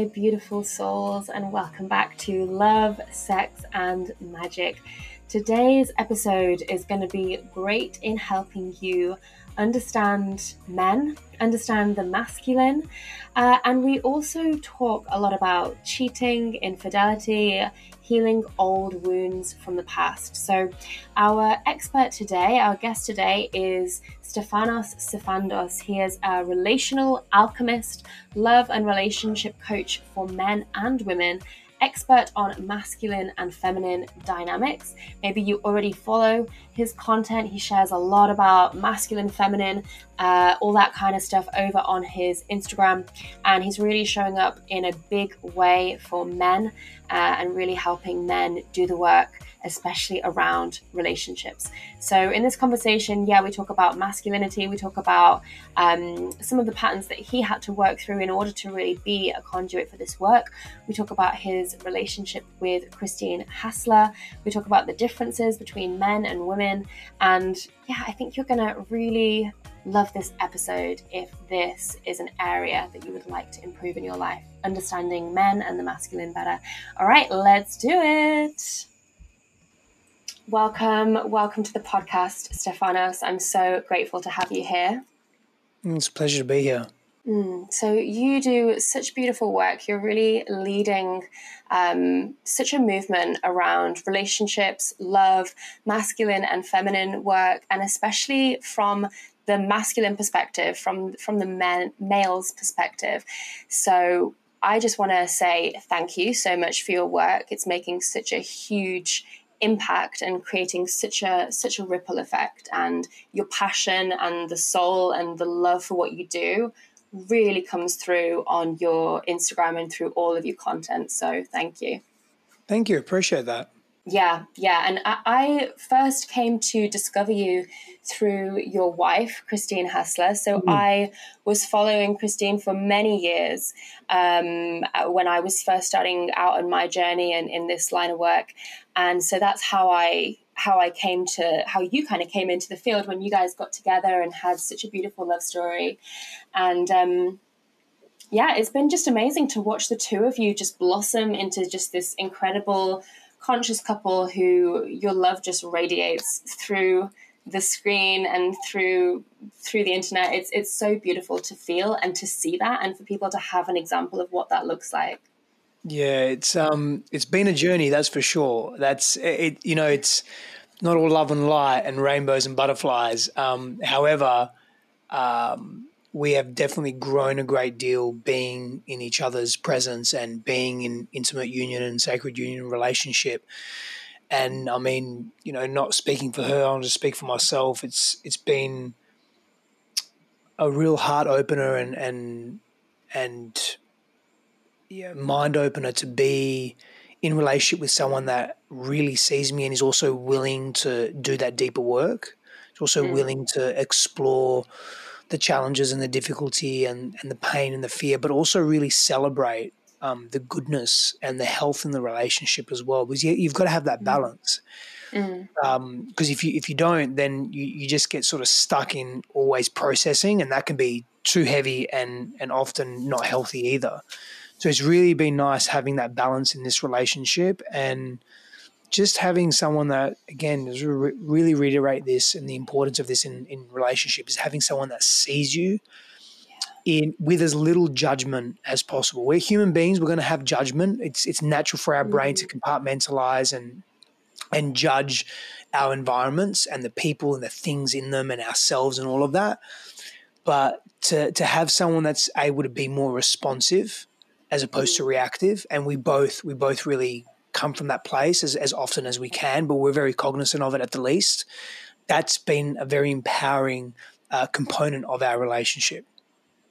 beautiful souls, and welcome back to Love, Sex, and Magic. Today's episode is going to be great in helping you understand men, understand the masculine, uh, and we also talk a lot about cheating, infidelity, healing old wounds from the past. So, our expert today, our guest today, is Stefanos Sifandos. He is a relational alchemist, love and relationship coach for men and women expert on masculine and feminine dynamics. Maybe you already follow his content. He shares a lot about masculine, feminine, uh, all that kind of stuff over on his Instagram. And he's really showing up in a big way for men uh, and really helping men do the work especially around relationships. So, in this conversation, yeah, we talk about masculinity, we talk about um, some of the patterns that he had to work through in order to really be a conduit for this work. We talk about his relationship with Christine Hassler, we talk about the differences between men and women, and yeah, I think you're gonna really love this episode if this is an area that you would like to improve in your life, understanding men and the masculine better. All right, let's do it. Welcome, welcome to the podcast, Stefanos. I'm so grateful to have you here. It's a pleasure to be here. Mm, so you do such beautiful work. You're really leading um, such a movement around relationships, love, masculine and feminine work, and especially from the masculine perspective, from from the men, male's perspective. So I just want to say thank you so much for your work. It's making such a huge impact and creating such a such a ripple effect and your passion and the soul and the love for what you do really comes through on your Instagram and through all of your content. So thank you. Thank you. Appreciate that. Yeah, yeah. And I, I first came to discover you through your wife, Christine Hassler. So mm. I was following Christine for many years um, when I was first starting out on my journey and in this line of work. And so that's how I how I came to how you kind of came into the field when you guys got together and had such a beautiful love story. And um, yeah, it's been just amazing to watch the two of you just blossom into just this incredible conscious couple who your love just radiates through the screen and through through the internet. It's it's so beautiful to feel and to see that and for people to have an example of what that looks like. Yeah it's um it's been a journey that's for sure. That's it you know it's not all love and light and rainbows and butterflies. Um however um we have definitely grown a great deal being in each other's presence and being in intimate union and sacred union relationship. And I mean, you know, not speaking for her, I'll just speak for myself. It's it's been a real heart opener and and and yeah, mind opener to be in relationship with someone that really sees me and is also willing to do that deeper work. Is also mm. willing to explore the challenges and the difficulty and, and the pain and the fear, but also really celebrate um, the goodness and the health in the relationship as well. Because you, have got to have that mm. balance. Because mm. um, if you if you don't, then you, you just get sort of stuck in always processing, and that can be too heavy and and often not healthy either. So it's really been nice having that balance in this relationship and just having someone that again is re- really reiterate this and the importance of this in in relationship is having someone that sees you in with as little judgment as possible. We're human beings; we're going to have judgment. It's it's natural for our brain to mm. compartmentalize and and judge our environments and the people and the things in them and ourselves and all of that. But to to have someone that's able to be more responsive as opposed to mm. reactive, and we both we both really come from that place as, as often as we can, but we're very cognizant of it at the least. That's been a very empowering uh, component of our relationship.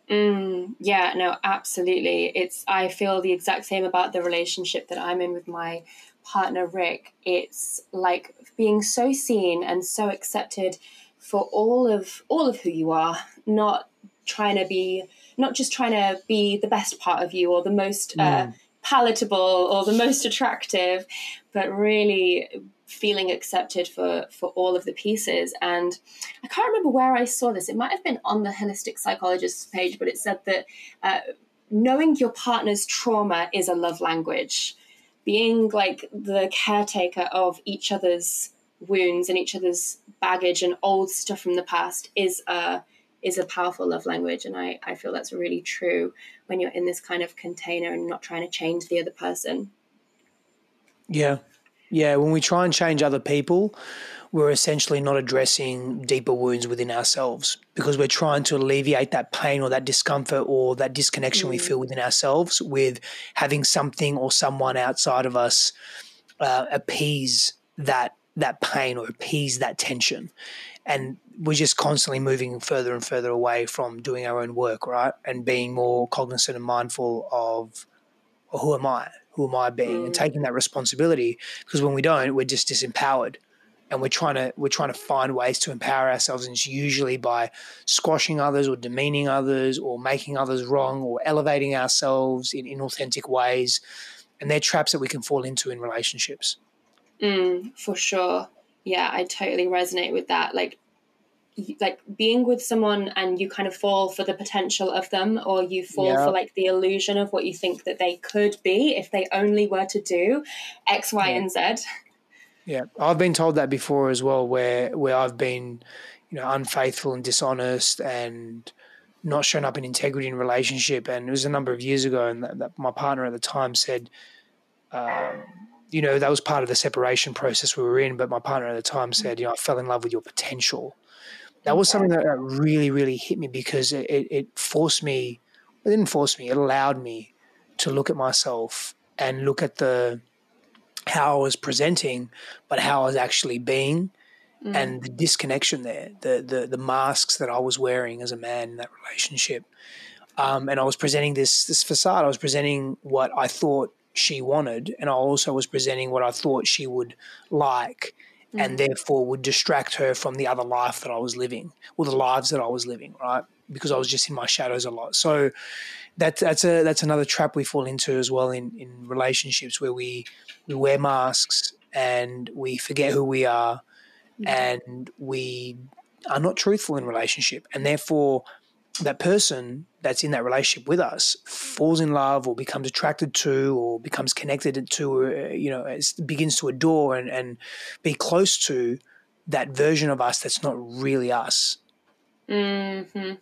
Mm, yeah, no, absolutely. It's I feel the exact same about the relationship that I'm in with my partner Rick. It's like being so seen and so accepted for all of all of who you are, not trying to be not just trying to be the best part of you or the most uh, mm. Palatable or the most attractive, but really feeling accepted for for all of the pieces. And I can't remember where I saw this. It might have been on the holistic psychologist's page, but it said that. Uh, knowing your partner's trauma is a love language. Being like the caretaker of each other's wounds and each other's baggage and old stuff from the past is a is a powerful love language and I, I feel that's really true when you're in this kind of container and not trying to change the other person yeah yeah when we try and change other people we're essentially not addressing deeper wounds within ourselves because we're trying to alleviate that pain or that discomfort or that disconnection mm. we feel within ourselves with having something or someone outside of us uh, appease that that pain or appease that tension. And we're just constantly moving further and further away from doing our own work right? And being more cognizant and mindful of well, who am i? Who am i being? And taking that responsibility because when we don't we're just disempowered. And we're trying to we're trying to find ways to empower ourselves and it's usually by squashing others or demeaning others or making others wrong or elevating ourselves in inauthentic ways. And they're traps that we can fall into in relationships mm, for sure yeah i totally resonate with that like like being with someone and you kind of fall for the potential of them or you fall yeah. for like the illusion of what you think that they could be if they only were to do x y yeah. and z yeah, I've been told that before as well, where where I've been, you know, unfaithful and dishonest and not shown up in integrity in relationship. And it was a number of years ago, and that, that my partner at the time said, um, you know, that was part of the separation process we were in. But my partner at the time said, you know, I fell in love with your potential. That was something that really, really hit me because it, it, forced me. It didn't force me. It allowed me to look at myself and look at the how I was presenting, but how I was actually being, mm. and the disconnection there, the, the the masks that I was wearing as a man in that relationship. Um, and I was presenting this this facade. I was presenting what I thought she wanted, and I also was presenting what I thought she would like, mm. and therefore would distract her from the other life that I was living, or the lives that I was living, right? Because I was just in my shadows a lot. So that, that's a that's another trap we fall into as well in in relationships where we we wear masks and we forget who we are and we are not truthful in relationship and therefore that person that's in that relationship with us falls in love or becomes attracted to or becomes connected to uh, you know begins to adore and, and be close to that version of us that's not really us mm-hmm.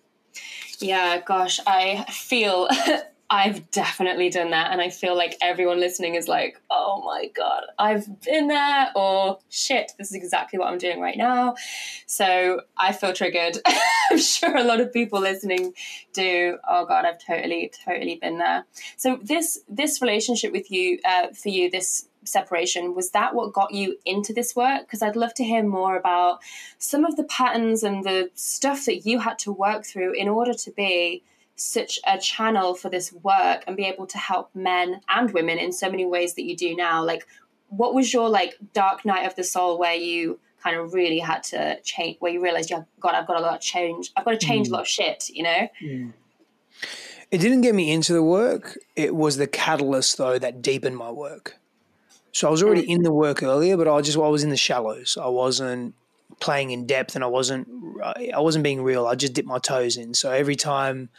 yeah gosh i feel I've definitely done that. And I feel like everyone listening is like, oh my God, I've been there, or shit, this is exactly what I'm doing right now. So I feel triggered. I'm sure a lot of people listening do. Oh God, I've totally, totally been there. So this this relationship with you, uh, for you, this separation was that what got you into this work because i'd love to hear more about some of the patterns and the stuff that you had to work through in order to be such a channel for this work and be able to help men and women in so many ways that you do now. Like what was your like dark night of the soul where you kind of really had to change where you realized yeah god i've got a lot of change i've got to change mm. a lot of shit you know? Mm. it didn't get me into the work. It was the catalyst though that deepened my work. So i was already mm. in the work earlier but i just i was in the shallows. I wasn't playing in depth and i wasn't i wasn't being real. I just dipped my toes in. So every time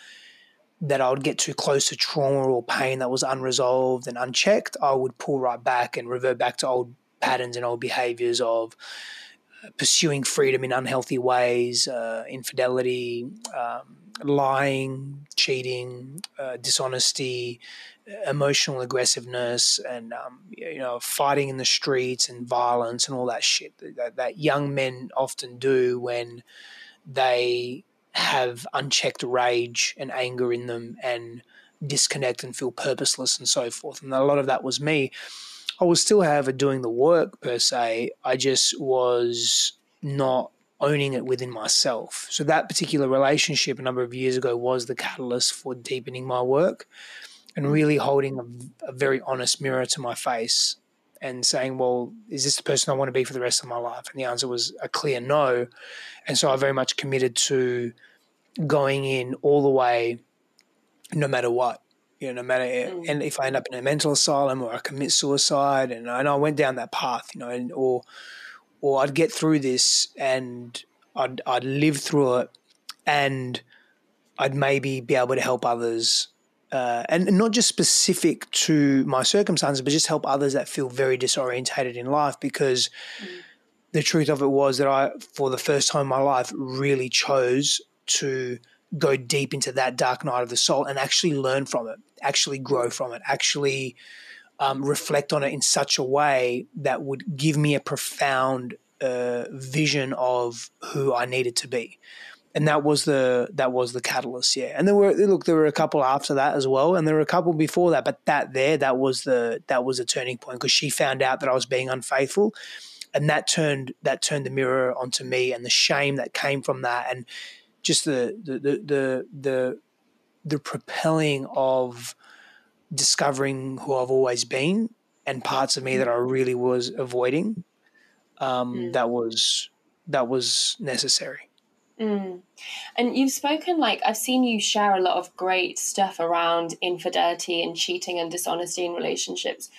that I would get too close to trauma or pain that was unresolved and unchecked, I would pull right back and revert back to old patterns and old behaviors of uh, pursuing freedom in unhealthy ways, uh, infidelity, um, lying, cheating, uh, dishonesty, emotional aggressiveness, and um, you know, fighting in the streets and violence and all that shit that, that young men often do when they have unchecked rage and anger in them and disconnect and feel purposeless and so forth. And a lot of that was me. I was still, however, doing the work per se. I just was not owning it within myself. So that particular relationship a number of years ago was the catalyst for deepening my work and mm. really holding a, a very honest mirror to my face and saying, well, is this the person I want to be for the rest of my life? And the answer was a clear no. And so I very much committed to going in all the way, no matter what. You know, no matter, mm. and if I end up in a mental asylum or I commit suicide, and, I, and I went down that path, you know, and, or or I'd get through this and I'd I'd live through it, and I'd maybe be able to help others uh, and not just specific to my circumstances, but just help others that feel very disorientated in life. Because mm. the truth of it was that I, for the first time in my life, really chose to go deep into that dark night of the soul and actually learn from it, actually grow from it, actually um, reflect on it in such a way that would give me a profound uh, vision of who I needed to be. And that was the that was the catalyst yeah. And there were look there were a couple after that as well and there were a couple before that but that there that was the that was a turning point because she found out that I was being unfaithful and that turned that turned the mirror onto me and the shame that came from that and just the the the the the, the propelling of discovering who I've always been and parts of me that I really was avoiding um, mm. that was that was necessary Mm. And you've spoken like I've seen you share a lot of great stuff around infidelity and cheating and dishonesty in relationships.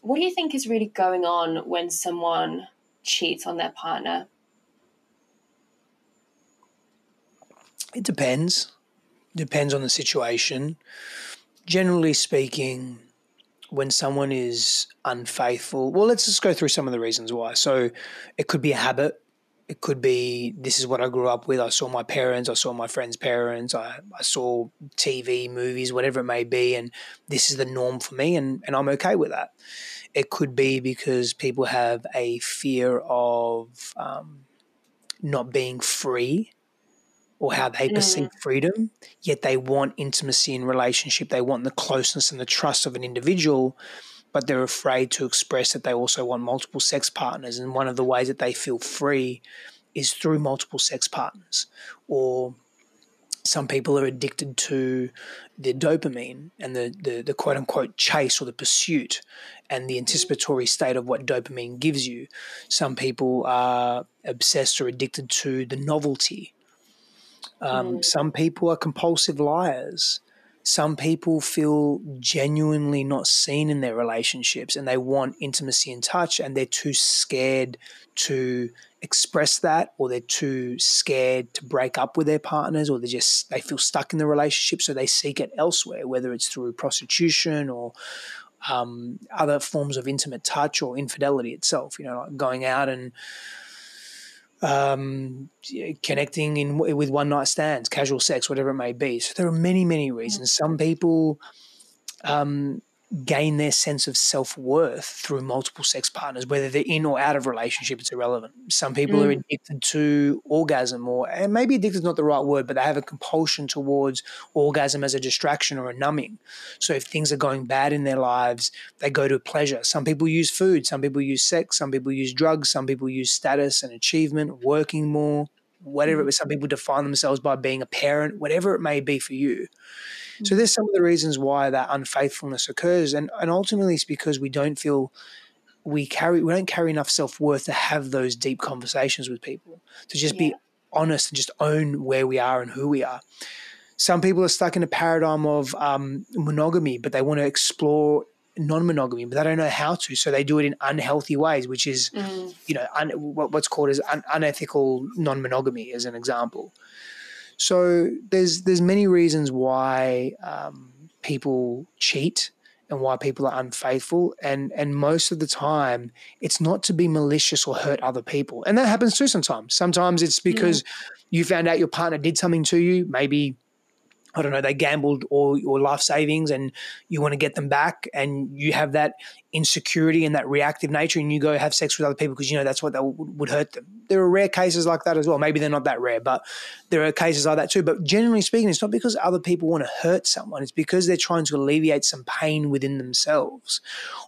What do you think is really going on when someone cheats on their partner? It depends. Depends on the situation. Generally speaking, when someone is unfaithful, well, let's just go through some of the reasons why. So it could be a habit it could be this is what I grew up with. I saw my parents, I saw my friends' parents, I, I saw TV, movies, whatever it may be, and this is the norm for me, and, and I'm okay with that. It could be because people have a fear of um, not being free or how they perceive mm. freedom, yet they want intimacy in relationship. They want the closeness and the trust of an individual but they're afraid to express that they also want multiple sex partners. And one of the ways that they feel free is through multiple sex partners. Or some people are addicted to the dopamine and the, the, the quote unquote chase or the pursuit and the anticipatory state of what dopamine gives you. Some people are obsessed or addicted to the novelty. Um, mm. Some people are compulsive liars some people feel genuinely not seen in their relationships and they want intimacy and touch and they're too scared to express that or they're too scared to break up with their partners or they just they feel stuck in the relationship so they seek it elsewhere whether it's through prostitution or um, other forms of intimate touch or infidelity itself you know like going out and um, connecting in with one night stands, casual sex, whatever it may be. So there are many, many reasons. Some people um, gain their sense of self worth through multiple sex partners, whether they're in or out of relationship, it's irrelevant. Some people mm. are addicted to orgasm, or and maybe addicted is not the right word, but they have a compulsion towards orgasm as a distraction or a numbing. So if things are going bad in their lives, they go to pleasure. Some people use food, some people use sex, some people use drugs, some people use status and achievement, working more, whatever. it was. Some people define themselves by being a parent, whatever it may be for you. So there's some of the reasons why that unfaithfulness occurs, and and ultimately it's because we don't feel we carry we don't carry enough self worth to have those deep conversations with people to just yeah. be honest and just own where we are and who we are. Some people are stuck in a paradigm of um, monogamy, but they want to explore non-monogamy, but they don't know how to, so they do it in unhealthy ways, which is, mm. you know, un, what's called as un, unethical non-monogamy, as an example. So there's there's many reasons why um, people cheat and why people are unfaithful and and most of the time it's not to be malicious or hurt other people and that happens too sometimes sometimes it's because yeah. you found out your partner did something to you maybe I don't know, they gambled all your life savings and you want to get them back and you have that insecurity and that reactive nature and you go have sex with other people because you know that's what that would, would hurt them. There are rare cases like that as well. Maybe they're not that rare, but there are cases like that too. But generally speaking, it's not because other people want to hurt someone. It's because they're trying to alleviate some pain within themselves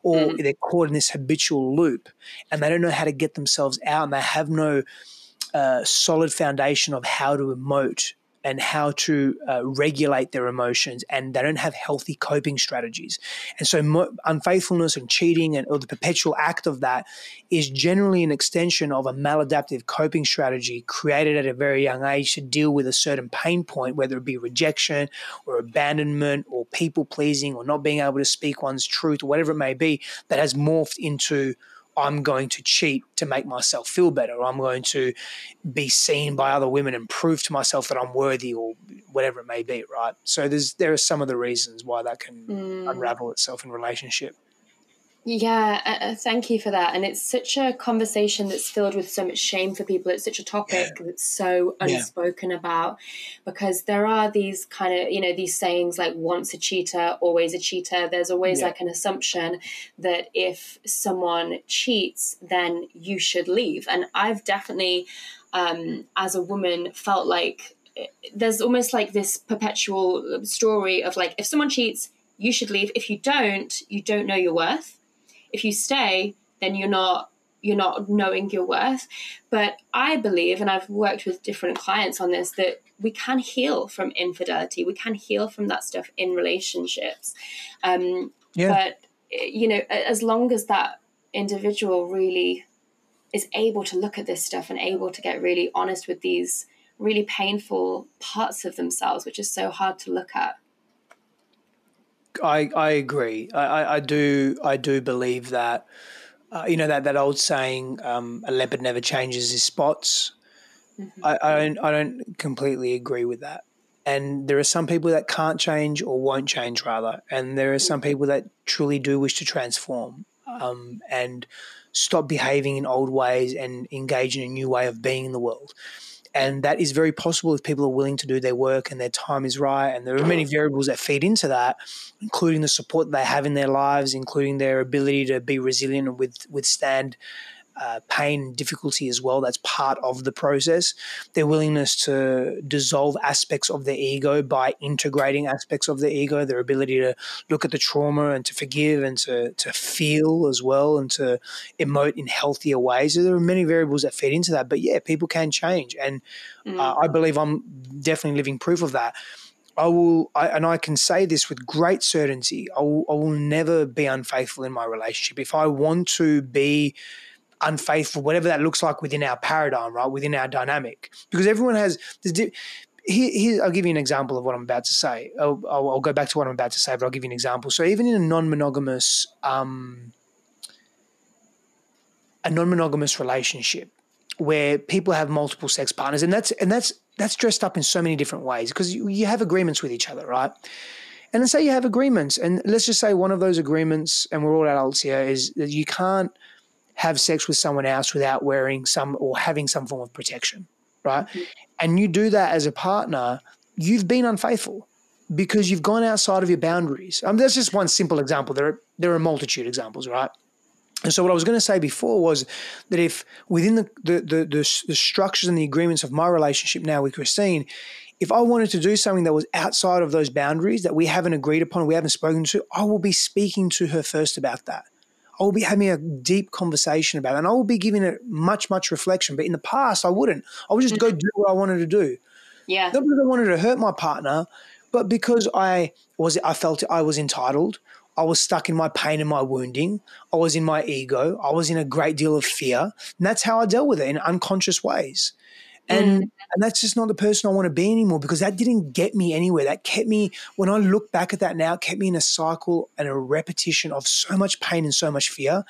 or mm. they're caught in this habitual loop and they don't know how to get themselves out and they have no uh, solid foundation of how to emote and how to uh, regulate their emotions, and they don't have healthy coping strategies. And so, mo- unfaithfulness and cheating, and or the perpetual act of that, is generally an extension of a maladaptive coping strategy created at a very young age to deal with a certain pain point, whether it be rejection or abandonment or people pleasing or not being able to speak one's truth or whatever it may be, that has morphed into I'm going to cheat to make myself feel better, I'm going to be seen by other women and prove to myself that I'm worthy, or whatever it may be, right? So there's there are some of the reasons why that can Mm. unravel itself in relationship. Yeah, uh, uh, thank you for that. And it's such a conversation that's filled with so much shame for people. It's such a topic that's so Yeah. unspoken about because there are these kind of, you know, these sayings like once a cheater, always a cheater. There's always Yeah. like an assumption that if someone cheats, then you should leave. And I've definitely, um, as a woman, felt like eh, there's almost like this perpetual story of like, if someone cheats, you should leave. If you don't, you don't know your worth if you stay then you're not you're not knowing your worth. But i believe and i've worked with different clients on this that we can heal from infidelity. We can heal from that stuff in relationships. Um, Yeah. but you know as long as that individual really is able to look at this stuff and able to get really honest with these really painful parts of themselves which is so hard to look at I, I agree. I, I, I do I do believe that uh, you know that, that old saying um, a leopard never changes his spots. I, I don't I don't completely agree with that. And there are some people that can't change or won't change rather, and there are some people that truly do wish to transform um, and stop behaving in old ways and engage in a new way of being in the world. And that is very possible if people are willing to do their work and their time is right. And there are many variables that feed into that, including the support they have in their lives, including their ability to be resilient and with, withstand uh, pain and difficulty as well. That's part of the process. Their willingness to dissolve aspects of their ego by integrating aspects of their ego, their ability to look at the trauma and to forgive and to, to feel as well and to emote in healthier ways. So there are many variables that feed into that. But yeah, people can change. And uh, I believe I'm definitely living proof of that. I will, I, and I can say this with great certainty. I will, I will never be unfaithful in my relationship. If I want to be unfaithful, whatever that looks like within our paradigm, right, within our dynamic, because everyone has. Here, here, I'll give you an example of what I'm about to say. I'll, I'll, I'll go back to what I'm about to say, but I'll give you an example. So even in a non-monogamous, um, a non-monogamous relationship where people have multiple sex partners, and that's and that's that's dressed up in so many different ways because you, you have agreements with each other, right? And let's say you have agreements, and let's just say one of those agreements, and we're all adults here, is that you can't have sex with someone else without wearing some or having some form of protection, right? And you do that as a partner, you've been unfaithful because you've gone outside of your boundaries. Um, that's just one simple example. There are there are a multitude of examples, right? And so what I was going to say before was that if within the the, the the the structures and the agreements of my relationship now with Christine, if I wanted to do something that was outside of those boundaries that we haven't agreed upon, we haven't spoken to, I will be speaking to her first about that. I will be having a deep conversation about it, and I will be giving it much, much reflection. But in the past, I wouldn't. I would just go mm-hmm. do what I wanted to do. yeah Not because I wanted to hurt my partner, but because I was I felt I was entitled. I was stuck in my pain and my wounding. I was in my ego. I was in a great deal of fear. And that's how I dealt with it in unconscious ways. And mm. and that's just not the person I want to be anymore because that didn't get me anywhere. That kept me when I look back at that now, it kept me in a cycle and a repetition of so much pain and so much fear.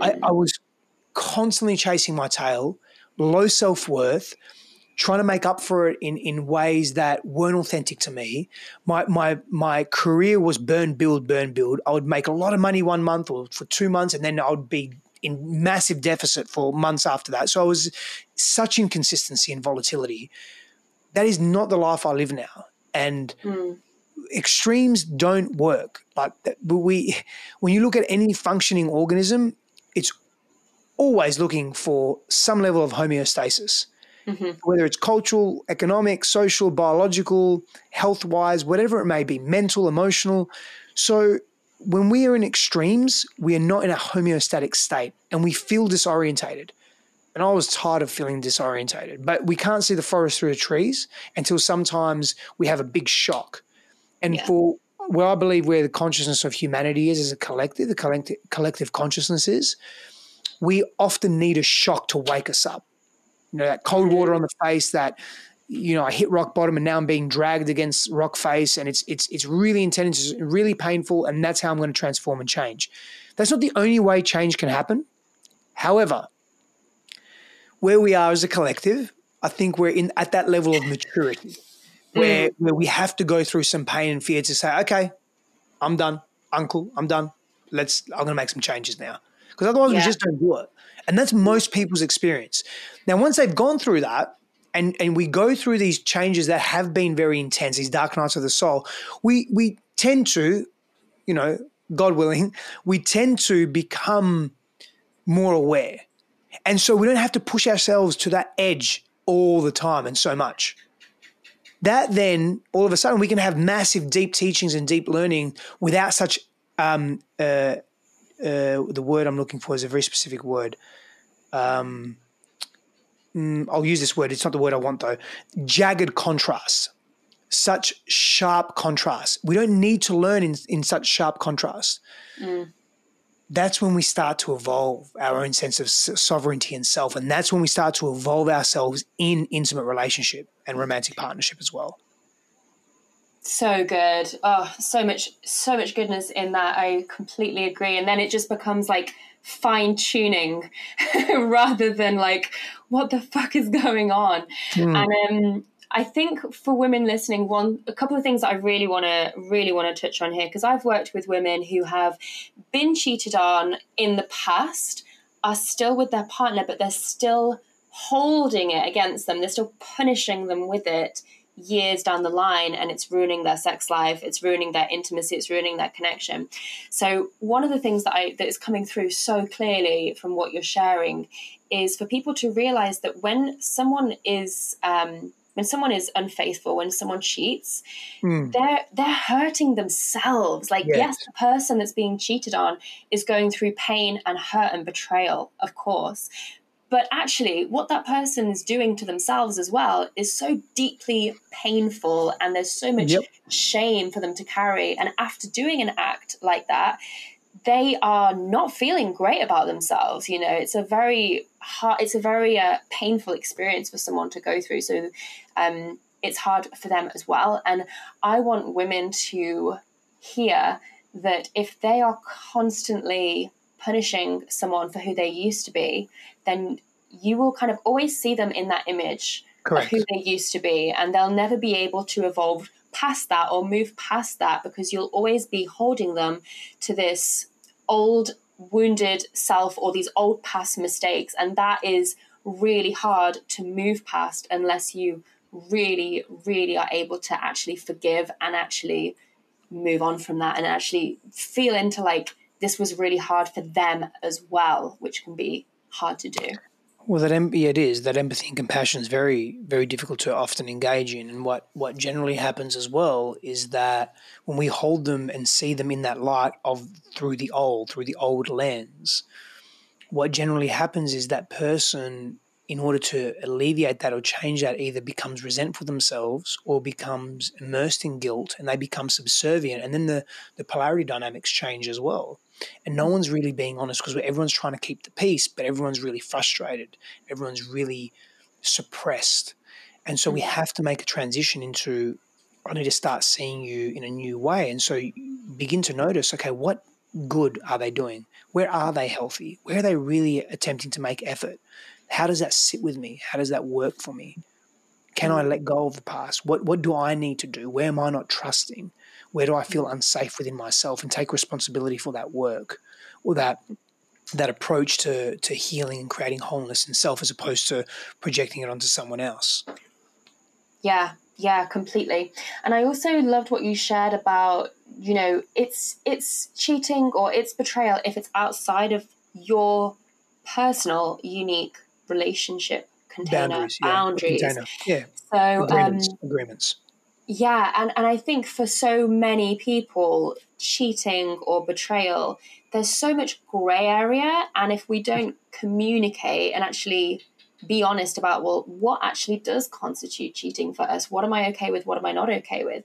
I, mm. I was constantly chasing my tail, low self worth, trying to make up for it in, in ways that weren't authentic to me. My, my, my career was burn, build, burn, build. I would make a lot of money one month or for two months, and then I would be in massive deficit for months after that. So I was such inconsistency and volatility. That is not the life I live now. And hmm. extremes don't work. Like that- but we, when you look at any functioning organism, it's always looking for some level of homeostasis, mm-hmm. whether it's cultural, economic, social, biological, health wise, whatever it may be, mental, emotional. So when we are in extremes, we are not in a homeostatic state and we feel disorientated. And I was tired of feeling disorientated, but we can't see the forest through the trees until sometimes we have a big shock. And Yeah. for where I believe where the consciousness of humanity is as a collective, the collective, collective consciousness is, we often need a shock to wake us up. You know, that cold mm-hmm. water on the face, that you know, I hit rock bottom and now I'm being dragged against rock face, and it's it's it's really intense, it's really painful, and that's how I'm going to transform and change. That's not the only way change can happen. However, where we are as a collective, I think we're in at that level of maturity where, mm. where we have to go through some pain and fear to say, okay, I'm done, uncle, I'm done. Let's, I'm going to make some changes now. Because otherwise, yeah. we just don't do it. And that's most people's experience. Now, once they've gone through that, and, and we go through these changes that have been very intense, these dark nights of the soul, we, we tend to, you know, God willing, we tend to become more aware. And so we don't have to push ourselves to that edge all the time and so much. That then, all of a sudden, we can have massive, deep teachings and deep learning without such. Um, uh, uh, the word I'm looking for is a very specific word. Um, mm, I'll use this word. It's not the word I want though. Jagged contrasts, such sharp contrasts. We don't need to learn in, in such sharp contrasts. Mm that's when we start to evolve our own sense of sovereignty and self. And that's when we start to evolve ourselves in intimate relationship and romantic partnership as well. So good. Oh, so much, so much goodness in that. I completely agree. And then it just becomes like fine tuning rather than like, what the fuck is going on? Mm. And um, I think for women listening, one a couple of things that I really want to really want to touch on here because I've worked with women who have been cheated on in the past, are still with their partner, but they're still holding it against them. They're still punishing them with it years down the line and it's ruining their sex life it's ruining their intimacy it's ruining their connection so one of the things that i that is coming through so clearly from what you're sharing is for people to realize that when someone is um, when someone is unfaithful, when someone cheats, mm. they're they're hurting themselves. Like yes. yes, the person that's being cheated on is going through pain and hurt and betrayal, of course. But actually, what that person is doing to themselves as well is so deeply painful, and there's so much yep. shame for them to carry. And after doing an act like that, they are not feeling great about themselves. You know, it's a very hard, it's a very uh, painful experience for someone to go through. So um, it's hard for them as well. And I want women to hear that if they are constantly punishing someone for who they used to be, then you will kind of always see them in that image Correct. of who they used to be, and they'll never be able to evolve past that or move past that because you'll always be holding them to this old wounded self or these old past mistakes. And that is really hard to move past unless you really really are able to actually forgive and actually move on from that and actually feel into like this was really hard for them as well which can be hard to do well, that em- yeah, it is that empathy and compassion is very, very difficult to often engage in. And what what generally happens as well is that when we hold them and see them in that light of through the old, through the old lens, what generally happens is that person in order to alleviate that or change that, either becomes resentful themselves or becomes immersed in guilt and they become subservient. And then the, the polarity dynamics change as well. And no one's really being honest because everyone's trying to keep the peace, but everyone's really frustrated. Everyone's really suppressed. And so we mm. have to make a transition into I need to start seeing you in a new way. And so begin to notice okay, what good are they doing? Where are they healthy? Where are they really attempting to make effort? How does that sit with me? How does that work for me? Can I mm. let go of the past? What what do I need to do? Where am I not trusting? Where do I feel mm. unsafe within myself and take responsibility for that work or that that approach to to healing and creating wholeness in self as opposed to projecting it onto someone else? Yeah, yeah, completely. And I also loved what you shared about, you know, it's it's cheating or it's betrayal if it's outside of your personal unique relationship container boundaries. Yeah, boundaries. Container. yeah. So agreements. Um, agreements. Yeah, and, and I think for so many people, cheating or betrayal, there's so much grey area. And if we don't communicate and actually be honest about, well, what actually does constitute cheating for us? What am I okay with? What am I not okay with?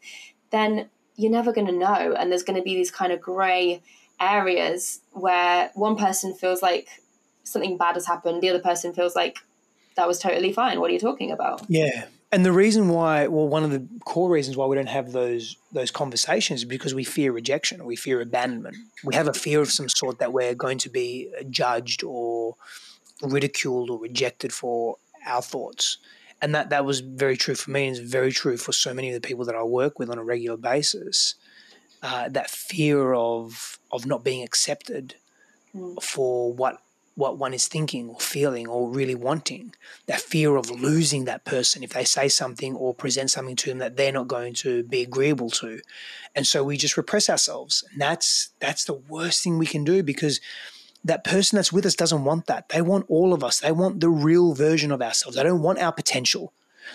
Then you're never going to know. And there's going to be these kind of grey areas where one person feels like something bad has happened, the other person feels like that was totally fine. What are you talking about? Yeah. And the reason why, well, one of the core reasons why we don't have those those conversations is because we fear rejection we fear abandonment. We have a fear of some sort that we're going to be judged or ridiculed or rejected for our thoughts. and that that was very true for me and it's very true for so many of the people that I work with on a regular basis. Uh, that fear of of not being accepted mm. for what what one is thinking or feeling or really wanting. That fear of losing that person if they say something or present something to them that they're not going to be agreeable to. And so we just repress ourselves. And that's that's the worst thing we can do because that person that's with us doesn't want that. They want all of us. They want the real version of ourselves. They don't want our potential.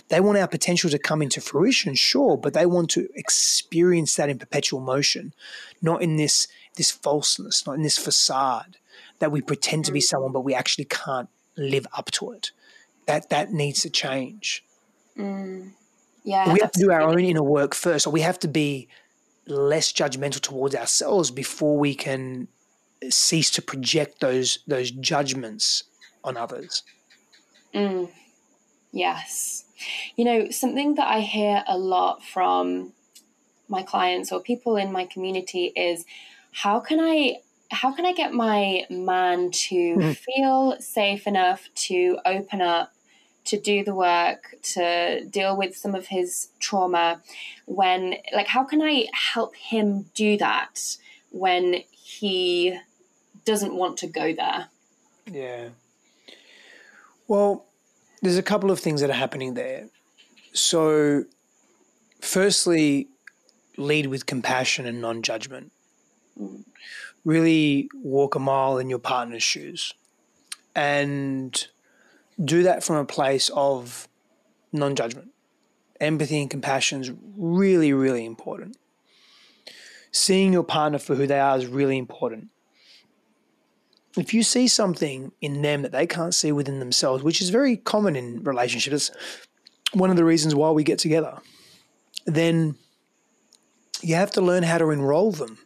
They want our potential to come into fruition, sure, but they want to experience that in perpetual motion, not in this this falseness, not in this facade that we pretend to be someone but we actually can't live up to it. That that needs to change. Mm. Yeah, we have to do our own inner work first, or we have to be less judgmental towards ourselves before we can cease to project those those judgments on others. Mm. Yes. You know, something that I hear a lot from my clients or people in my community is how can I how can I get my man to mm. feel safe enough to open up, to do the work, to deal with some of his trauma when like how can I help him do that when he doesn't want to go there? Yeah. Well, there's a couple of things that are happening there. So, firstly, lead with compassion and non judgment. Mm. Really walk a mile in your partner's shoes and do that from a place of non judgment. Empathy and compassion is really, really important. Seeing your partner for who they are is really important if you see something in them that they can't see within themselves, which is very common in relationships, one of the reasons why we get together, then you have to learn how to enroll them.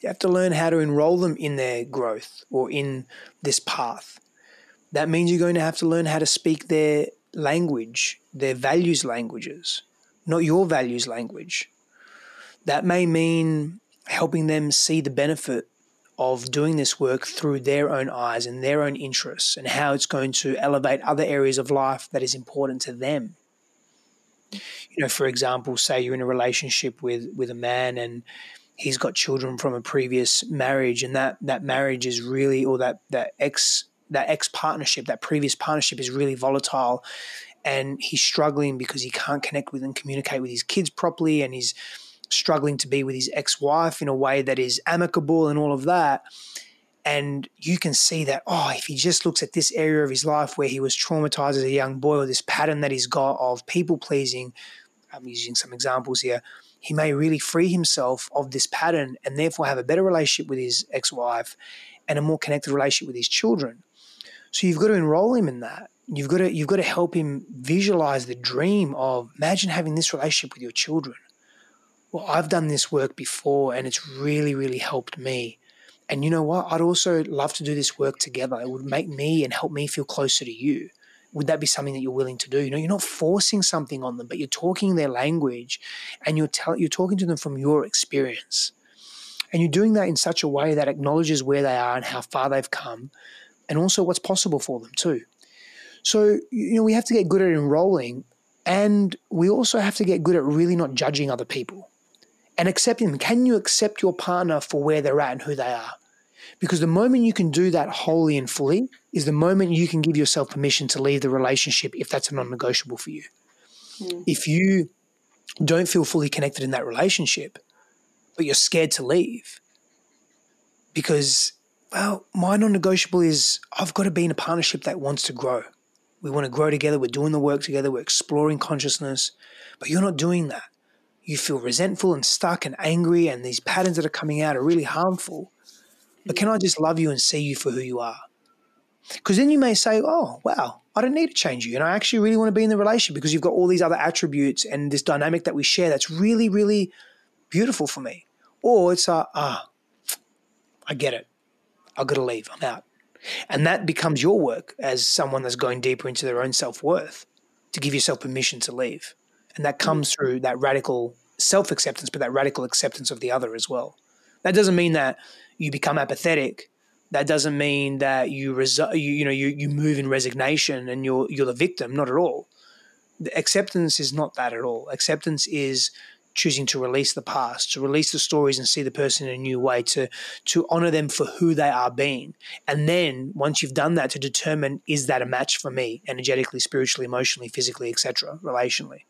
You have to learn how to enroll them in their growth or in this path. That means you're going to have to learn how to speak their language, their values languages, not your values language. That may mean helping them see the benefit of doing this work through their own eyes and their own interests and how it's going to elevate other areas of life that is important to them. You know, for example, say you're in a relationship with with a man and he's got children from a previous marriage and that that marriage is really or that that ex that ex partnership, that previous partnership is really volatile and he's struggling because he can't connect with and communicate with his kids properly and he's struggling to be with his ex wife in a way that is amicable and all of that. And you can see that, oh, if he just looks at this area of his life where he was traumatized as a young boy or this pattern that he's got of people pleasing, I'm using some examples here, he may really free himself of this pattern and therefore have a better relationship with his ex wife and a more connected relationship with his children. So you've got to enroll him in that. You've got to you've got to help him visualize the dream of imagine having this relationship with your children well, I've done this work before and it's really, really helped me. And you know what? I'd also love to do this work together. It would make me and help me feel closer to you. Would that be something that you're willing to do? You know, you're not forcing something on them, but you're talking their language and you're tell, you're talking to them from your experience. And you're doing that in such a way that acknowledges where they are and how far they've come and also what's possible for them too. So, you know, we have to get good at enrolling and we also have to get good at really not judging other people and accepting them. Can you accept your partner for where they're at and who they are? Because the moment you can do that wholly and fully is the moment you can give yourself permission to leave the relationship if that's a non negotiable for you. Mm. If you don't feel fully connected in that relationship, but you're scared to leave because, well, my non negotiable is I've got to be in a partnership that wants to grow. We want to grow together. We're doing the work together. We're exploring consciousness, but you're not doing that you feel resentful and stuck and angry, and these patterns that are coming out are really harmful. But can I just love you and see you for who you are? Because then you may say, oh, wow, I don't need to change you. And I actually really want to be in the relationship because you've got all these other attributes and this dynamic that we share that's really, really beautiful for me. Or it's, uh, ah, I get it. I've got to leave. I'm out. And that becomes your work as someone that's going deeper into their own self worth to give yourself permission to leave. And that comes through that radical self acceptance, but that radical acceptance of the other as well. That doesn't mean that you become apathetic. That doesn't mean that you you, you know you, you move in resignation and you're you're the victim. Not at all. acceptance is not that at all. Acceptance is choosing to release the past, to release the stories and see the person in a new way, to to honor them for who they are being. And then once you've done that to determine is that a match for me energetically, spiritually, emotionally, physically, etc., relationally.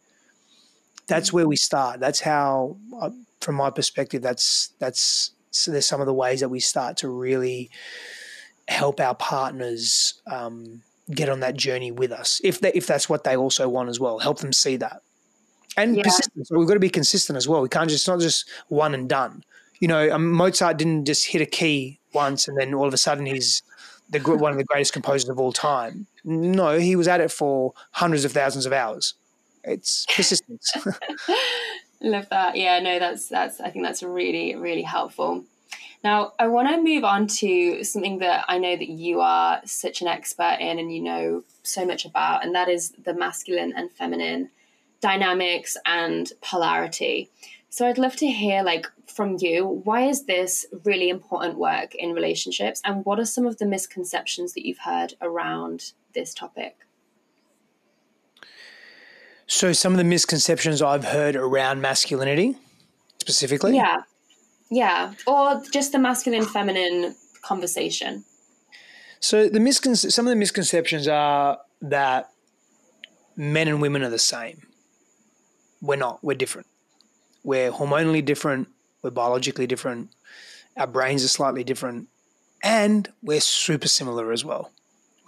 That's where we start. That's how uh, from my perspective that's that's so there's some of the ways that we start to really help our partners um, get on that journey with us if they, if that's what they also want as well help them see that and yeah. persistence. We've got to be consistent as well. We can't just not just one and done. You know, um, Mozart didn't just hit a key once and then all of a sudden he's the one of the greatest composers of all time. No, he was at it for hundreds of thousands of hours. It's persistence. Love that. Yeah, no, that's that's. I think that's really really helpful. Now, I want to move on to something that I know that you are such an expert in and you know so much about, and that is the masculine and feminine dynamics and polarity. So I'd love to hear like from you, why is this really important work in relationships and what are some of the misconceptions that you've heard around this topic? So some of the misconceptions I've heard around masculinity specifically? Yeah. Yeah, or just the masculine feminine conversation. So the miscon- some of the misconceptions are that men and women are the same we're not. We're different. We're hormonally different. We're biologically different. Our brains are slightly different. And we're super similar as well.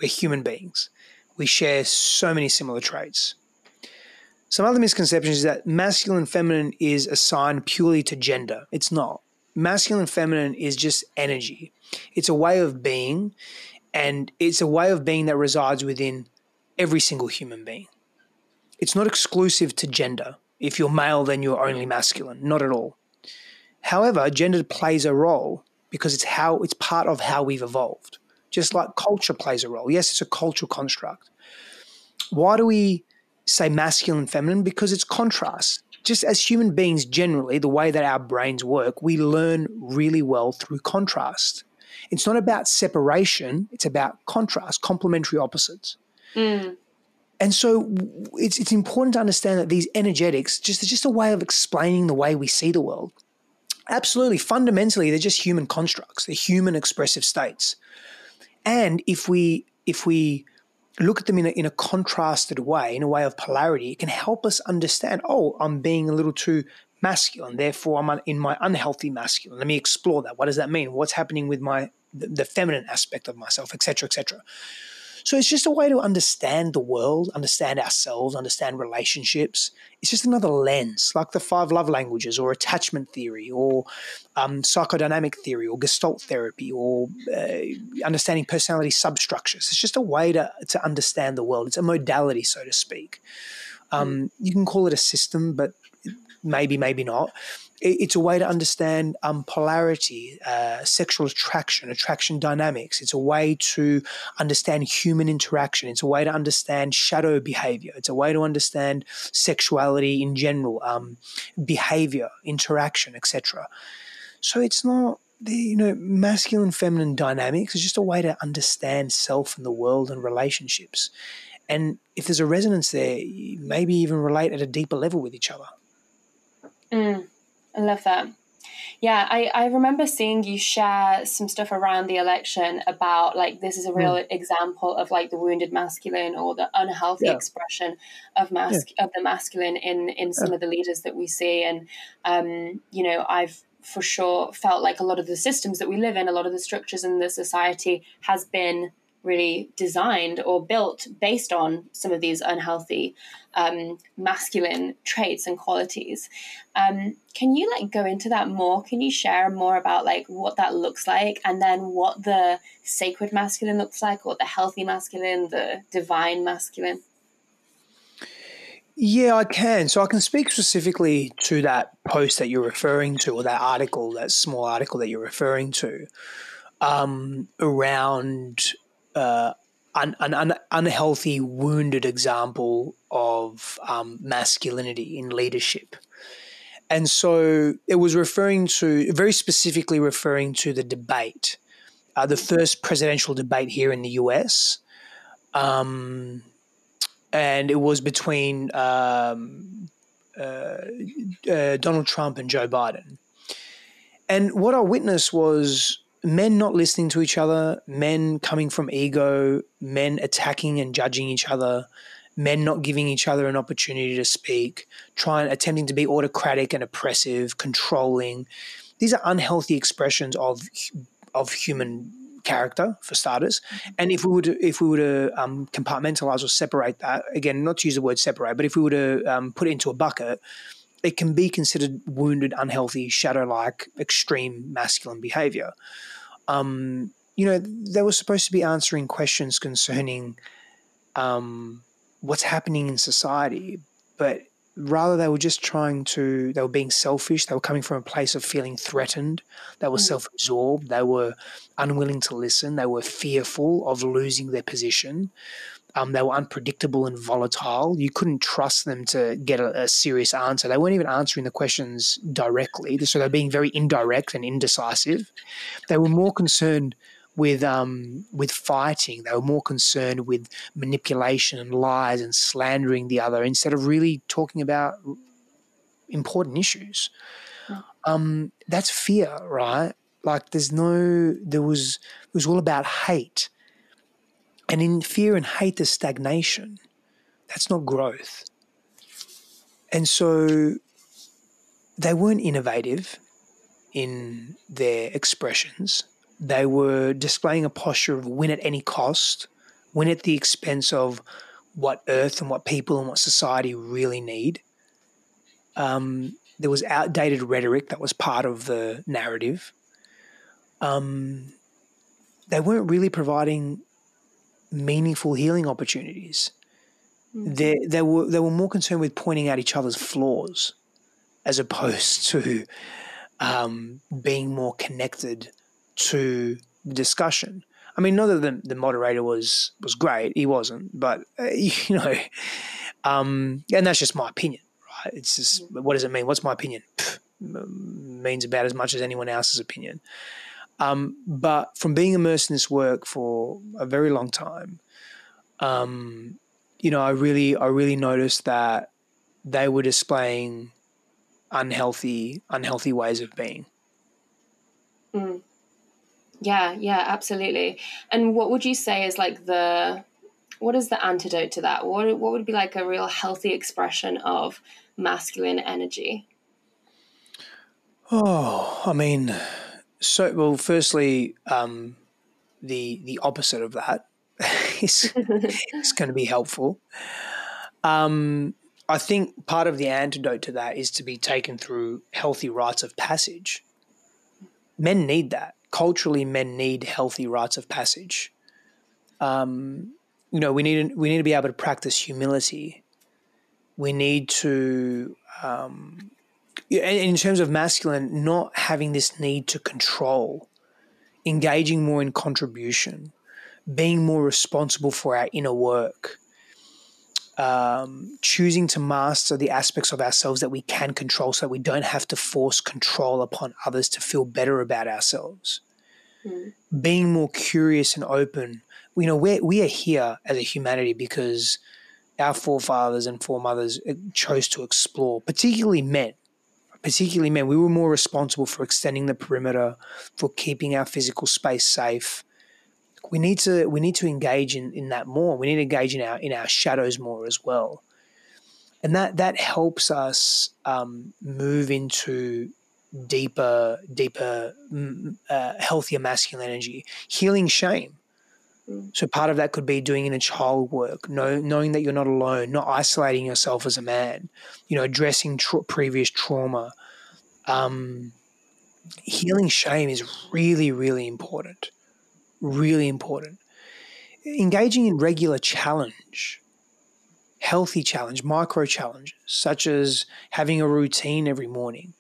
We're human beings. We share so many similar traits. Some other misconceptions is that masculine feminine is assigned purely to gender. It's not. Masculine feminine is just energy. It's a way of being, and it's a way of being that resides within every single human being. It's not exclusive to gender. If you're male, then you're only masculine. Not at all. However, gender plays a role because it's how it's part of how we've evolved. Just like culture plays a role. Yes, it's a cultural construct. Why do we say masculine feminine? Because it's contrast. Just as human beings generally, the way that our brains work, we learn really well through contrast. It's not about separation, it's about contrast, complementary opposites. Mm. And so it's, it's important to understand that these energetics just just a way of explaining the way we see the world. Absolutely, fundamentally, they're just human constructs. They're human expressive states. And if we if we look at them in a, in a contrasted way, in a way of polarity, it can help us understand. Oh, I'm being a little too masculine, therefore I'm in my unhealthy masculine. Let me explore that. What does that mean? What's happening with my the, the feminine aspect of myself, etc., etc. So it's just a way to understand the world, understand ourselves, understand relationships. It's just another lens, like the five love languages or attachment theory or um, psychodynamic theory or gestalt therapy or uh, understanding personality substructures. It's just a way to, to understand the world. It's a modality, so to speak. Um, mm. You can call it a system, but maybe, maybe not it's a way to understand um, polarity, uh, sexual attraction, attraction dynamics. It's a way to understand human interaction. It's a way to understand shadow behavior. It's a way to understand sexuality in general, um, behavior, interaction, etc. So it's not the you know masculine feminine dynamics. It's just a way to understand self and the world and relationships. And if there's a resonance there, maybe even relate at a deeper level with each other. Mm. I love that. Yeah, I, I remember seeing you share some stuff around the election about like this is a real mm. example of like the wounded masculine or the unhealthy yeah. expression of mask yeah. of the masculine in in some yeah. of the leaders that we see. And um, you know, I've for sure felt like a lot of the systems that we live in, a lot of the structures in the society has been really designed or built based on some of these unhealthy um, masculine traits and qualities. Um, can you like go into that more? Can you share more about like what that looks like, and then what the sacred masculine looks like, or the healthy masculine, the divine masculine? Yeah, I can. So I can speak specifically to that post that you're referring to, or that article, that small article that you're referring to, um, around uh, an, an, unhealthy, wounded example of um, masculinity in leadership. And so it was referring to, very specifically referring to the debate, uh, the first presidential debate here in the US. Um, and it was between um, uh, uh, Donald Trump and Joe Biden. And what I witnessed was men not listening to each other, men coming from ego, men attacking and judging each other, men not giving each other an opportunity to speak, trying attempting to be autocratic and oppressive, controlling. These are unhealthy expressions of of human character for starters. And if we were to if we were to um, compartmentalize or separate that again, not to use the word separate, but if we were to um, put it into a bucket, it can be considered wounded, unhealthy, shadow-like, extreme masculine behavior. Um, you know, they were supposed to be answering questions concerning um, what's happening in society, but rather they were just trying to they were being selfish they were coming from a place of feeling threatened they were mm. self-absorbed they were unwilling to listen they were fearful of losing their position um, they were unpredictable and volatile you couldn't trust them to get a, a, serious answer they weren't even answering the questions directly so they're being very indirect and indecisive they were more concerned with um, with fighting. They were more concerned with manipulation and lies and slandering the other instead of really talking about important issues. Um, that's fear, right? Like there's no there was it was all about hate. And in fear and hate there's stagnation. That's not growth. And so they weren't innovative in their expressions they were displaying a posture of win at any cost, win at the expense of what Earth and what people and what society really need. Um, there was outdated rhetoric that was part of the narrative. Um, they weren't really providing meaningful healing opportunities. Mm-hmm. They, they were they were more concerned with pointing out each other's flaws, as opposed to um, being more connected to the discussion. I mean, not that the, the moderator was was great, he wasn't, but uh, you know, um, and that's just my opinion, right? It's just what does it mean? What's my opinion? Pff, means about as much as anyone else's opinion. Um, but from being immersed in this work for a very long time, um, you know, I really, I really noticed that they were displaying unhealthy, unhealthy ways of being. Mm. Yeah, yeah, absolutely. And what would you say is like the what is the antidote to that? What what would be like a real healthy expression of masculine energy? Oh, I mean, so well. Firstly, um, the the opposite of that is is going to be helpful. Um, I think part of the antidote to that is to be taken through healthy rites of passage. Men need that culturally men need healthy rites of passage. Um, you know, we need we need to be able to practice humility. We need to, um, in terms of masculine, not having this need to control, engaging more in contribution, being more responsible for our inner work, um, choosing to master the aspects of ourselves that we can control so that we don't have to force control upon others to feel better about ourselves. Mm. Being more curious and open. You know, we we are here as a humanity because our forefathers and foremothers uh, chose to explore, particularly men. Particularly men, we were more responsible for extending the perimeter, for keeping our physical space safe, we need to we need to engage in, in that more. We need to engage in our in our shadows more as well, and that that helps us um, move into deeper, deeper, uh, healthier masculine energy, healing shame. Mm. So part of that could be doing inner child work, know, knowing that you're not alone, not isolating yourself as a man, you know, addressing tra- previous trauma. Um, healing shame is really, really important really important. Engaging in regular challenge, healthy challenge, micro challenges, such as having a routine every morning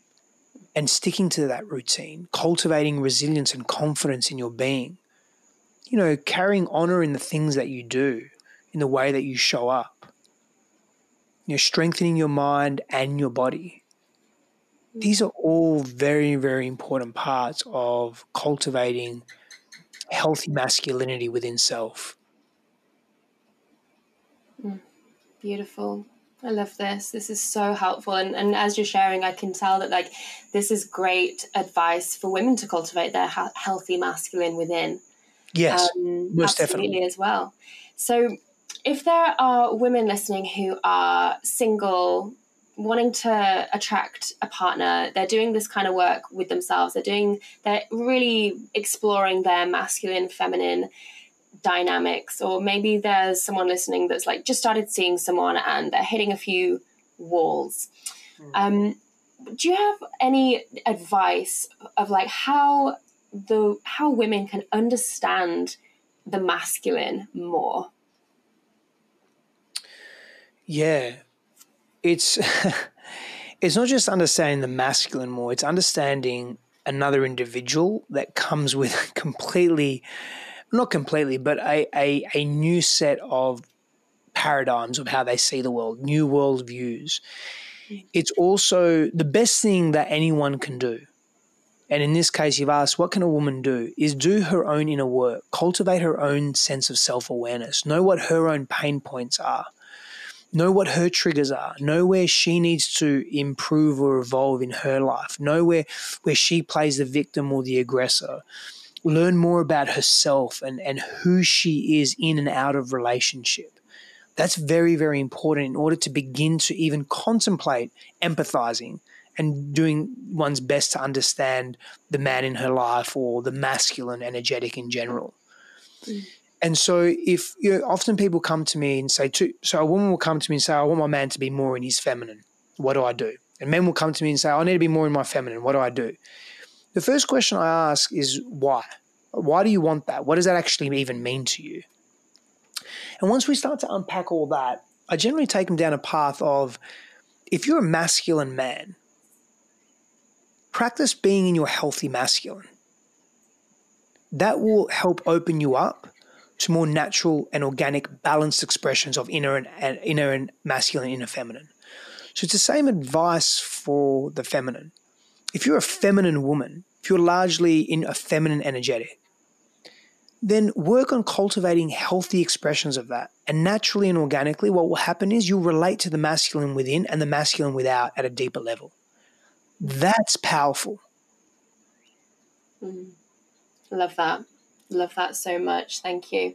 and sticking to that routine, cultivating resilience and confidence in your being, you know, carrying honor in the things that you do, in the way that you show up, you know, strengthening your mind and your body. These are all very, very important parts of cultivating healthy masculinity within self. Mm. Beautiful. I love this. This is so helpful. And, and as you're sharing, I can tell that like this is great advice for women to cultivate their ha- healthy masculine within. Yes, um, most definitely. as well. So if there are women listening who are single, wanting to attract a partner, they're doing this kind of work with themselves. They're doing, they're really exploring their masculine, feminine dynamics. Or maybe there's someone listening that's like just started seeing someone and they're hitting a few walls. Mm. Um, do you have any advice of like how the how women can understand the masculine more? Yeah, it's it's not just understanding the masculine more; it's understanding another individual that comes with completely, not completely, but a, a, a new set of paradigms of how they see the world, new world views. It's also the best thing that anyone can do. And in this case, you've asked, what can a woman do? Is do her own inner work, cultivate her own sense of self awareness, know what her own pain points are know what her triggers are, know where she needs to improve or evolve in her life, know where, where she plays the victim or the aggressor, learn more about herself and, and who she is in and out of relationship. That's very, very important in order to begin to even contemplate empathizing and doing one's best to understand the man in her life or the masculine energetic in general. Mm. And so, if you know, often people come to me and say, to, so a woman will come to me and say, I want my man to be more in his feminine. What do I do? And men will come to me and say, I need to be more in my feminine. What do I do? The first question I ask is why? Why do you want that? What does that actually even mean to you? And once we start to unpack all that, I generally take them down a path of if you're a masculine man, practice being in your healthy masculine. That will help open you up to more natural and organic, balanced expressions of inner and, and inner and masculine, inner feminine. So it's the same advice for the feminine. If you're a feminine woman, if you're largely in a feminine energetic, then work on cultivating healthy expressions of that. And naturally and organically, what will happen is you'll relate to the masculine within and the masculine without at a deeper level. That's powerful. Mm. Love that. Love that so much. Thank you.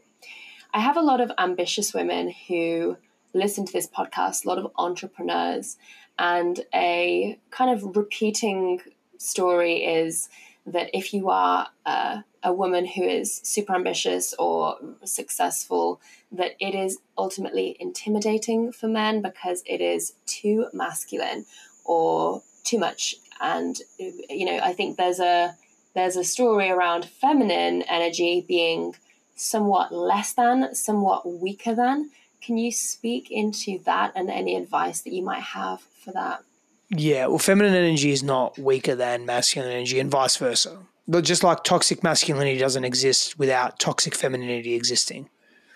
I have a lot of ambitious women who listen to this podcast, a lot of entrepreneurs, and a kind of repeating story is that if you are a, a woman who is super ambitious or successful, that it is ultimately intimidating for men because it is too masculine or too much. And you know, I think there's a there's a story around feminine energy being somewhat less than, somewhat weaker than. Can you speak into that and any advice that you might have for that? Yeah, well, feminine energy is not weaker than masculine energy, and vice versa. But just like toxic masculinity doesn't exist without toxic femininity existing.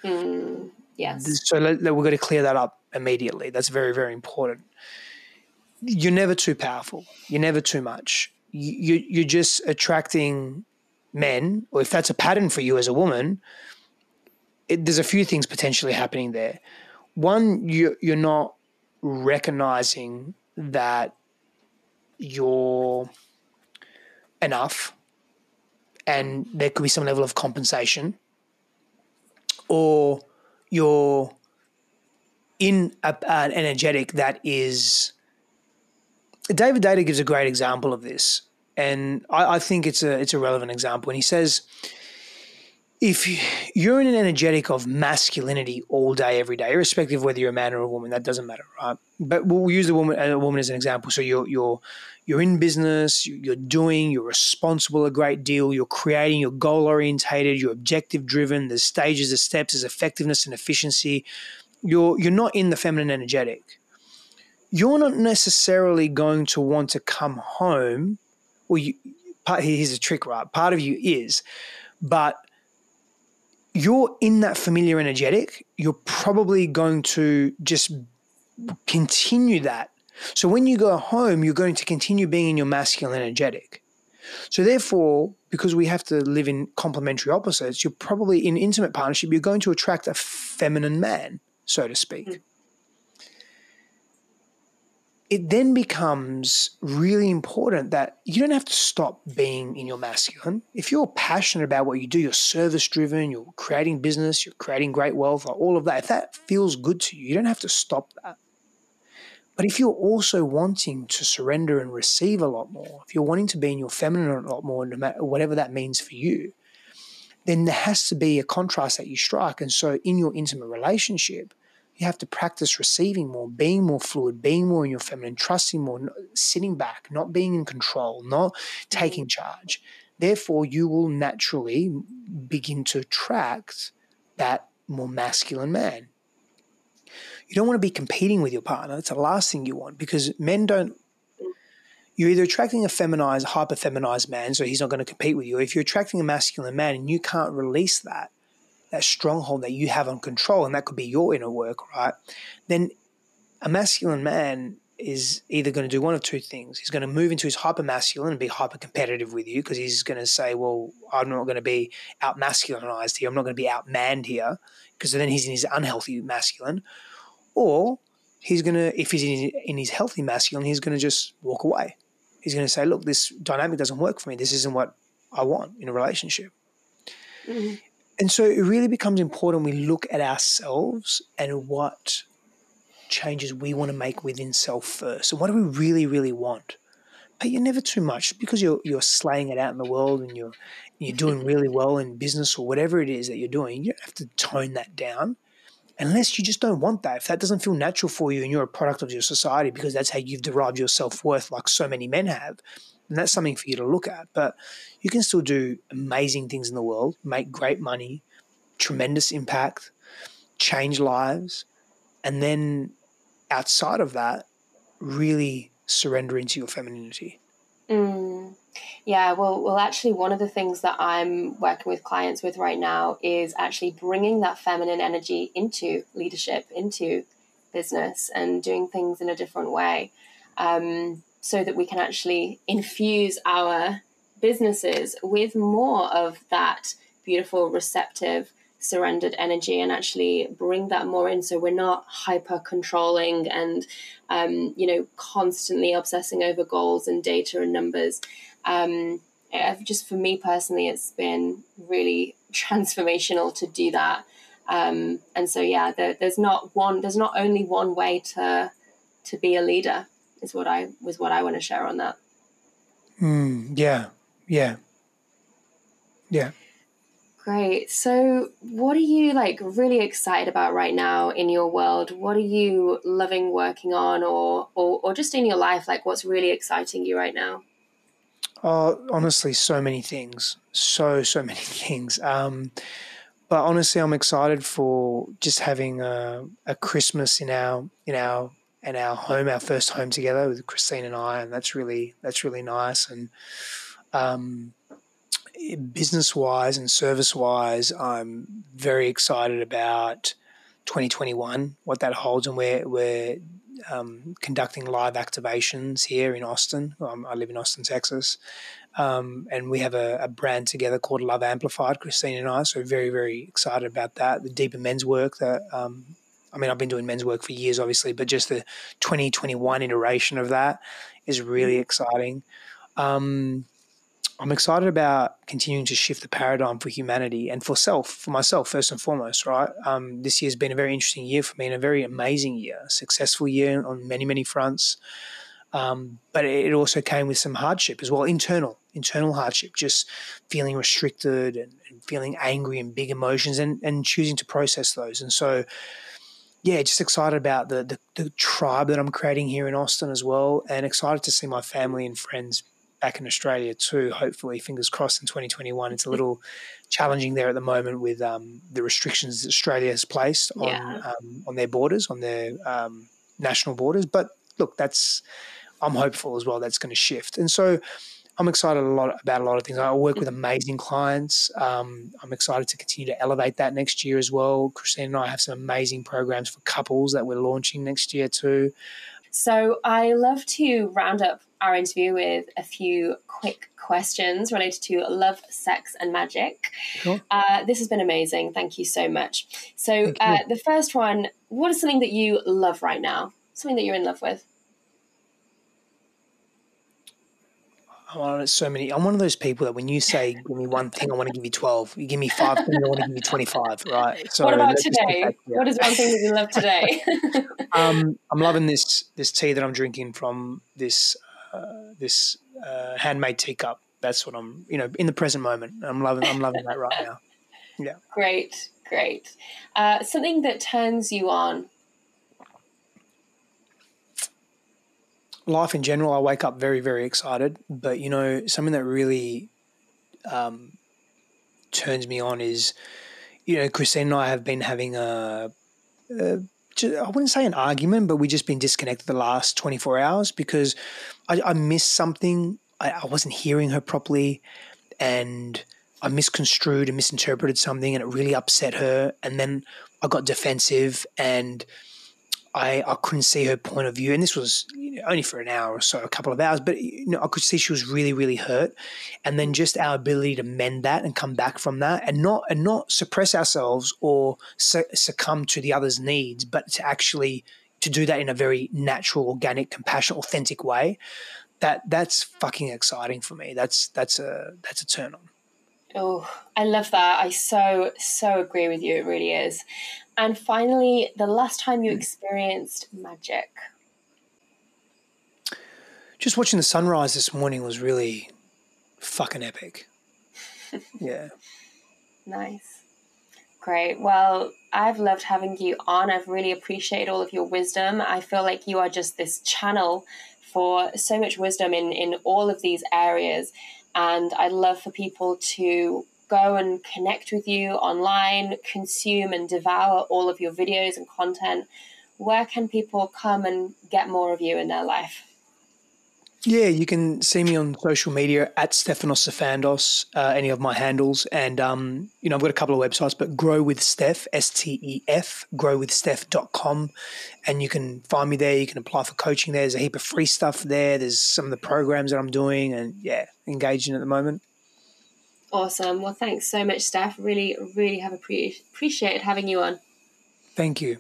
Mm, yes. So we've got to clear that up immediately. That's very, very important. You're never too powerful. You're never too much you, you're just attracting men, or if that's a pattern for you as a woman, it, there's a few things potentially happening there. One, you, you're not recognizing that you're enough and there could be some level of compensation, or you're in a, an energetic that is David Deida gives a great example of this, and I, I think it's a it's a relevant example. And he says, if you're in an energetic of masculinity all day, every day, irrespective of whether you're a man or a woman, that doesn't matter, right? But we'll use the woman, a woman as an example. So you're you're you're in business, you're doing, you're responsible a great deal, you're creating, you're goal orientated, you're objective driven. There's stages, there's steps, there's effectiveness and efficiency. You're you're not in the feminine energetic you're not necessarily going to want to come home. Well, you, part, here's a trick, right? Part of you is, but you're in that familiar energetic. You're probably going to just continue that. So when you go home, you're going to continue being in your masculine energetic. So therefore, because we have to live in complementary opposites, you're probably in intimate partnership, you're going to attract a feminine man, so to speak. Mm. It then becomes really important that you don't have to stop being in your masculine. If you're passionate about what you do, you're service driven, you're creating business, you're creating great wealth, all of that, if that feels good to you, you don't have to stop that. But if you're also wanting to surrender and receive a lot more, if you're wanting to be in your feminine a lot more, no matter whatever that means for you, then there has to be a contrast that you strike. And so in your intimate relationship, you have to practice receiving more, being more fluid, being more in your feminine, trusting more, sitting back, not being in control, not taking mm. charge. Therefore, you will naturally begin to attract that more masculine man. You don't want to be competing with your partner. That's the last thing you want because men don't. You're either attracting a feminized, hyper feminized man, so he's not going to compete with you. If you're attracting a masculine man and you can't release that, that stronghold that you have on control, and that could be your inner work, right? Then a masculine man is either going to do one of two things. He's going to move into his hyper masculine and be hyper competitive with you because he's going to say, Well, I'm not going to be out masculinized here. I'm not going to be out manned here because then he's in his unhealthy masculine. Or he's going to, if he's in, his healthy masculine, he's going to just walk away. He's going to say, Look, this dynamic doesn't work for me. This isn't what I want in a relationship. Mm-hmm. And so it really becomes important we look at ourselves and what changes we want to make within self first. And what do we really, really want? But you're never too much because you're you're slaying it out in the world and you're you're doing really well in business or whatever it is that you're doing. You don't have to tone that down unless you just don't want that. If that doesn't feel natural for you and you're a product of your society because that's how you've derived your self worth, like so many men have, and that's something for you to look at. But you can still do amazing things in the world, make great money, tremendous impact, change lives, and then outside of that, really surrender into your femininity. Mm. Yeah, well, well, actually, one of the things that I'm working with clients with right now is actually bringing that feminine energy into leadership, into business, and doing things in a different way. Um, so that we can actually infuse our businesses with more of that beautiful, receptive, surrendered energy and actually bring that more in. So we're not hyper controlling and um, you know constantly obsessing over goals and data and numbers. Um, just for me personally it's been really transformational to do that. Um, and so yeah there, there's not one there's not only one way to to be a leader is what I was what I want to share on that. Mm, yeah, yeah, yeah. Great. So, what are you like really excited about right now in your world? What are you loving working on, or or, or just in your life? Like, what's really exciting you right now? Oh, honestly, so many things. So so many things. Um, but honestly, I'm excited for just having a, a Christmas in our in our and our home, our first home together with Christine and I, and that's really that's really nice. And um, business wise and service wise, I'm very excited about 2021, what that holds, and we're we're um, conducting live activations here in Austin. I live in Austin, Texas. Um, and we have a, a, brand together called Love Amplified, Christine and I. So very, very excited about that. The deeper men's work that um, I mean, I've been doing men's work for years, obviously, but just the 2021 iteration of that is really mm-hmm. exciting. Um, I'm excited about continuing to shift the paradigm for humanity and for self, for myself, first and foremost, right? Um, this year's been a very interesting year for me and a very amazing year, successful year on many, many fronts. Um, but it also came with some hardship as well, internal, internal hardship, just feeling restricted and, and feeling angry and big emotions and, and choosing to process those. And so, yeah, just excited about the, the, the tribe that I'm creating here in Austin as well, and excited to see my family and friends back in Australia too. Hopefully, fingers crossed in 2021. It's a little challenging there at the moment with um, the restrictions that Australia has placed on yeah. um, on their borders, on their um, national borders. But look, that's I'm hopeful as well. That's going to shift, and so I'm excited a lot about a lot of things. I work with amazing clients. Um, I'm excited to continue to elevate that next year as well. Christine and I have some amazing programs for couples that we're launching next year too. So I love to round up our interview with a few quick questions related to love, sex, and magic. Sure. Uh, this has been amazing. Thank you so much. So uh, the first one: What is something that you love right now? Something that you're in love with? I want so many. I'm one of those people that when you say give me one thing, I want to give you twelve. You give me five things, I want to give you twenty five. Right. So what about today? What is one thing that you love today? um, I'm loving this this tea that I'm drinking from this uh, this uh, handmade teacup. That's what I'm. You know, in the present moment, I'm loving. I'm loving that right now. Yeah. Great, great. Uh, something that turns you on life in general, I wake up very, very excited. But you know, something that really um, turns me on is, you know, Christine and I have been having a, a I wouldn't say an argument, but we've just been disconnected the last 24 hours because I, I missed something. I, I, wasn't hearing her properly and I misconstrued and misinterpreted something and it really upset her. And then I got defensive and I, I couldn't see her point of view. And this was only for an hour or so, a couple of hours, but you know, I could see she was really, really hurt. And then just our ability to mend that and come back from that and not, and not suppress ourselves or su- succumb to the other's needs, but to actually to do that in a very natural, organic, compassionate, authentic way. That that's fucking exciting for me. That's that's a that's a turn on. Oh, I love that. I so so agree with you. It really is. And finally, the last time you experienced magic. Just watching the sunrise this morning was really fucking epic. yeah. Nice. Great. Well, I've loved having you on. I've really appreciated all of your wisdom. I feel like you are just this channel for so much wisdom in, in all of these areas. And I'd love for people to go and connect with you online, consume and devour all of your videos and content, where can people come and get more of you in their life? Yeah, you can see me on social media at Stefanos Sifandos, uh, any of my handles. And, um, you know, I've got a couple of websites, but Grow with Steph, S T E F, growwithsteph.com. And you can find me there. You can apply for coaching there. There's a heap of free stuff there. There's some of the programs that I'm doing and, yeah, engaging at the moment. Awesome. Well, thanks so much, Steph. Really, really have appreciated having you on. Thank you.